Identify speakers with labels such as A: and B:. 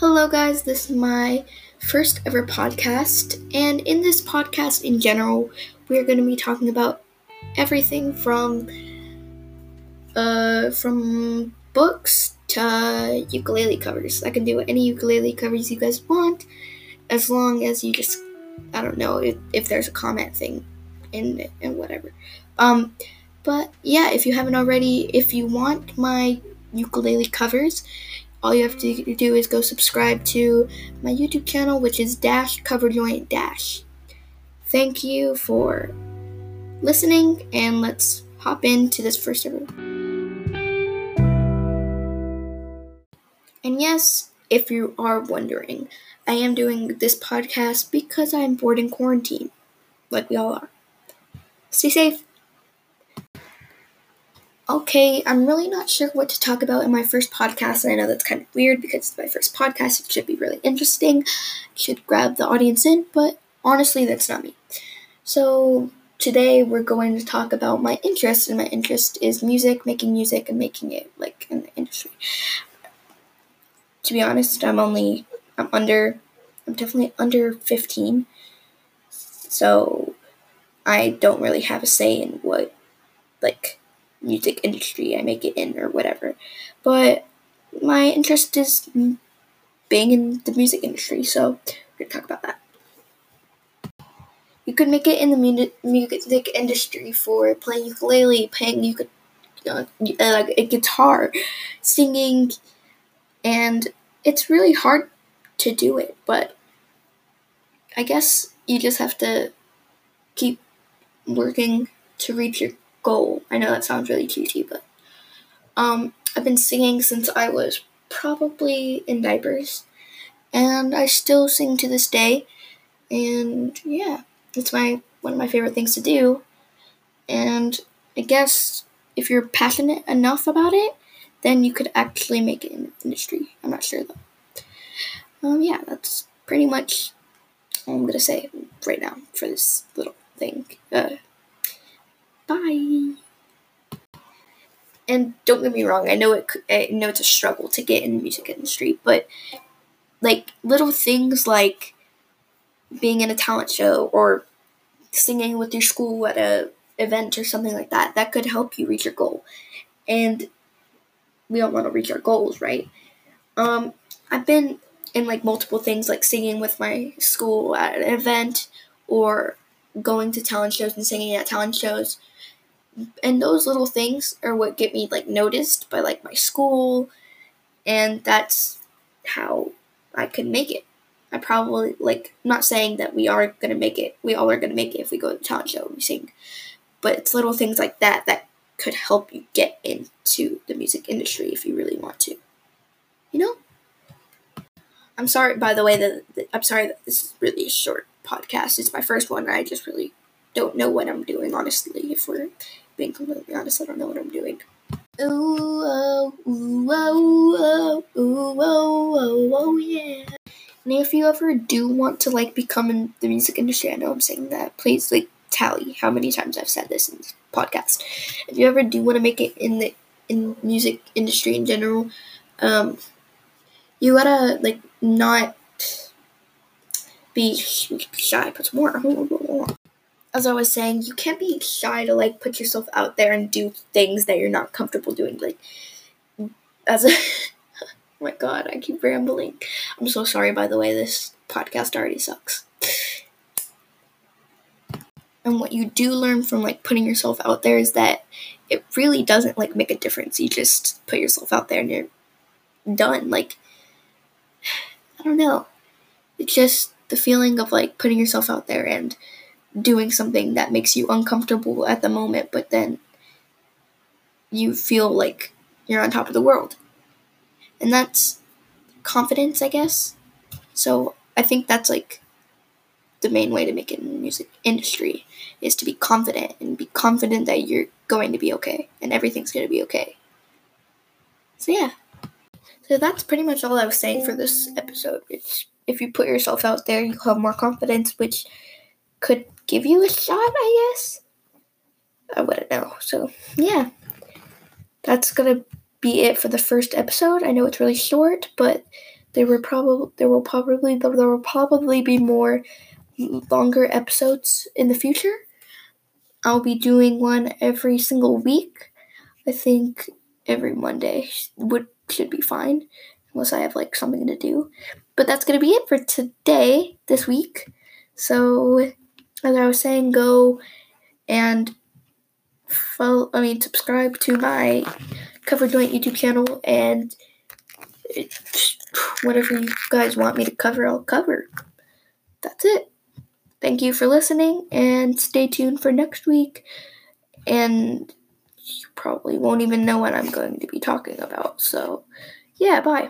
A: Hello, guys. This is my first ever podcast, and in this podcast, in general, we're going to be talking about everything from uh from books to ukulele covers. I can do any ukulele covers you guys want, as long as you just I don't know if, if there's a comment thing in it and whatever. Um, but yeah, if you haven't already, if you want my ukulele covers, all you have to do is go subscribe to my YouTube channel, which is Dash Cover Joint Dash. Thank you for listening, and let's hop into this first ever. And yes, if you are wondering, I am doing this podcast because I'm bored in quarantine, like we all are. Stay safe. Okay, I'm really not sure what to talk about in my first podcast, and I know that's kind of weird because it's my first podcast. It should be really interesting, should grab the audience in, but honestly, that's not me. So, today we're going to talk about my interest, and my interest is music, making music, and making it like in the industry. To be honest, I'm only, I'm under, I'm definitely under 15, so I don't really have a say in what, like, music industry I make it in or whatever. But my interest is being in the music industry, so we're gonna talk about that. You could make it in the music industry for playing ukulele, playing you could uh, a guitar, singing, and it's really hard to do it. But I guess you just have to keep working to reach your goal. I know that sounds really cheesy, but um, I've been singing since I was probably in diapers, and I still sing to this day. And yeah, it's my one of my favorite things to do. And I guess if you're passionate enough about it, then you could actually make it in the industry. I'm not sure though. Um, yeah, that's pretty much all I'm gonna say right now for this little thing. Uh, Bye. And don't get me wrong, I know it. I know it's a struggle to get in the music industry, but like little things like being in a talent show or singing with your school at a event or something like that that could help you reach your goal and we all want to reach our goals right um i've been in like multiple things like singing with my school at an event or going to talent shows and singing at talent shows and those little things are what get me like noticed by like my school and that's how I could make it. I probably like I'm not saying that we are gonna make it. We all are gonna make it if we go to the talent show and we sing. But it's little things like that that could help you get into the music industry if you really want to. You know? I'm sorry by the way that, I'm sorry that this is really a short podcast. It's my first one. I just really don't know what I'm doing honestly if we're being completely honest, I don't know what I'm doing. Ooh, oh, ooh, oh, oh, ooh, oh, oh, oh, yeah. And if you ever do want to like become in the music industry, I know I'm saying that. Please like tally how many times I've said this in this podcast. If you ever do want to make it in the in music industry in general, um, you gotta like not be shy. Put some more as I was saying, you can't be shy to like put yourself out there and do things that you're not comfortable doing. Like, as a oh my god, I keep rambling. I'm so sorry, by the way, this podcast already sucks. And what you do learn from like putting yourself out there is that it really doesn't like make a difference. You just put yourself out there and you're done. Like, I don't know. It's just the feeling of like putting yourself out there and doing something that makes you uncomfortable at the moment, but then you feel like you're on top of the world. And that's confidence, I guess. So I think that's like the main way to make it in the music industry is to be confident and be confident that you're going to be okay and everything's going to be okay. So yeah. So that's pretty much all I was saying for this episode. It's if you put yourself out there, you'll have more confidence, which could give you a shot, I guess. I wouldn't know. So, yeah. That's going to be it for the first episode. I know it's really short, but there were probably there will probably there will probably be more longer episodes in the future. I'll be doing one every single week. I think every Monday would should be fine unless I have like something to do. But that's going to be it for today this week. So as I was saying go and follow I mean subscribe to my cover joint YouTube channel and whatever you guys want me to cover, I'll cover. That's it. Thank you for listening and stay tuned for next week. And you probably won't even know what I'm going to be talking about. So, yeah, bye.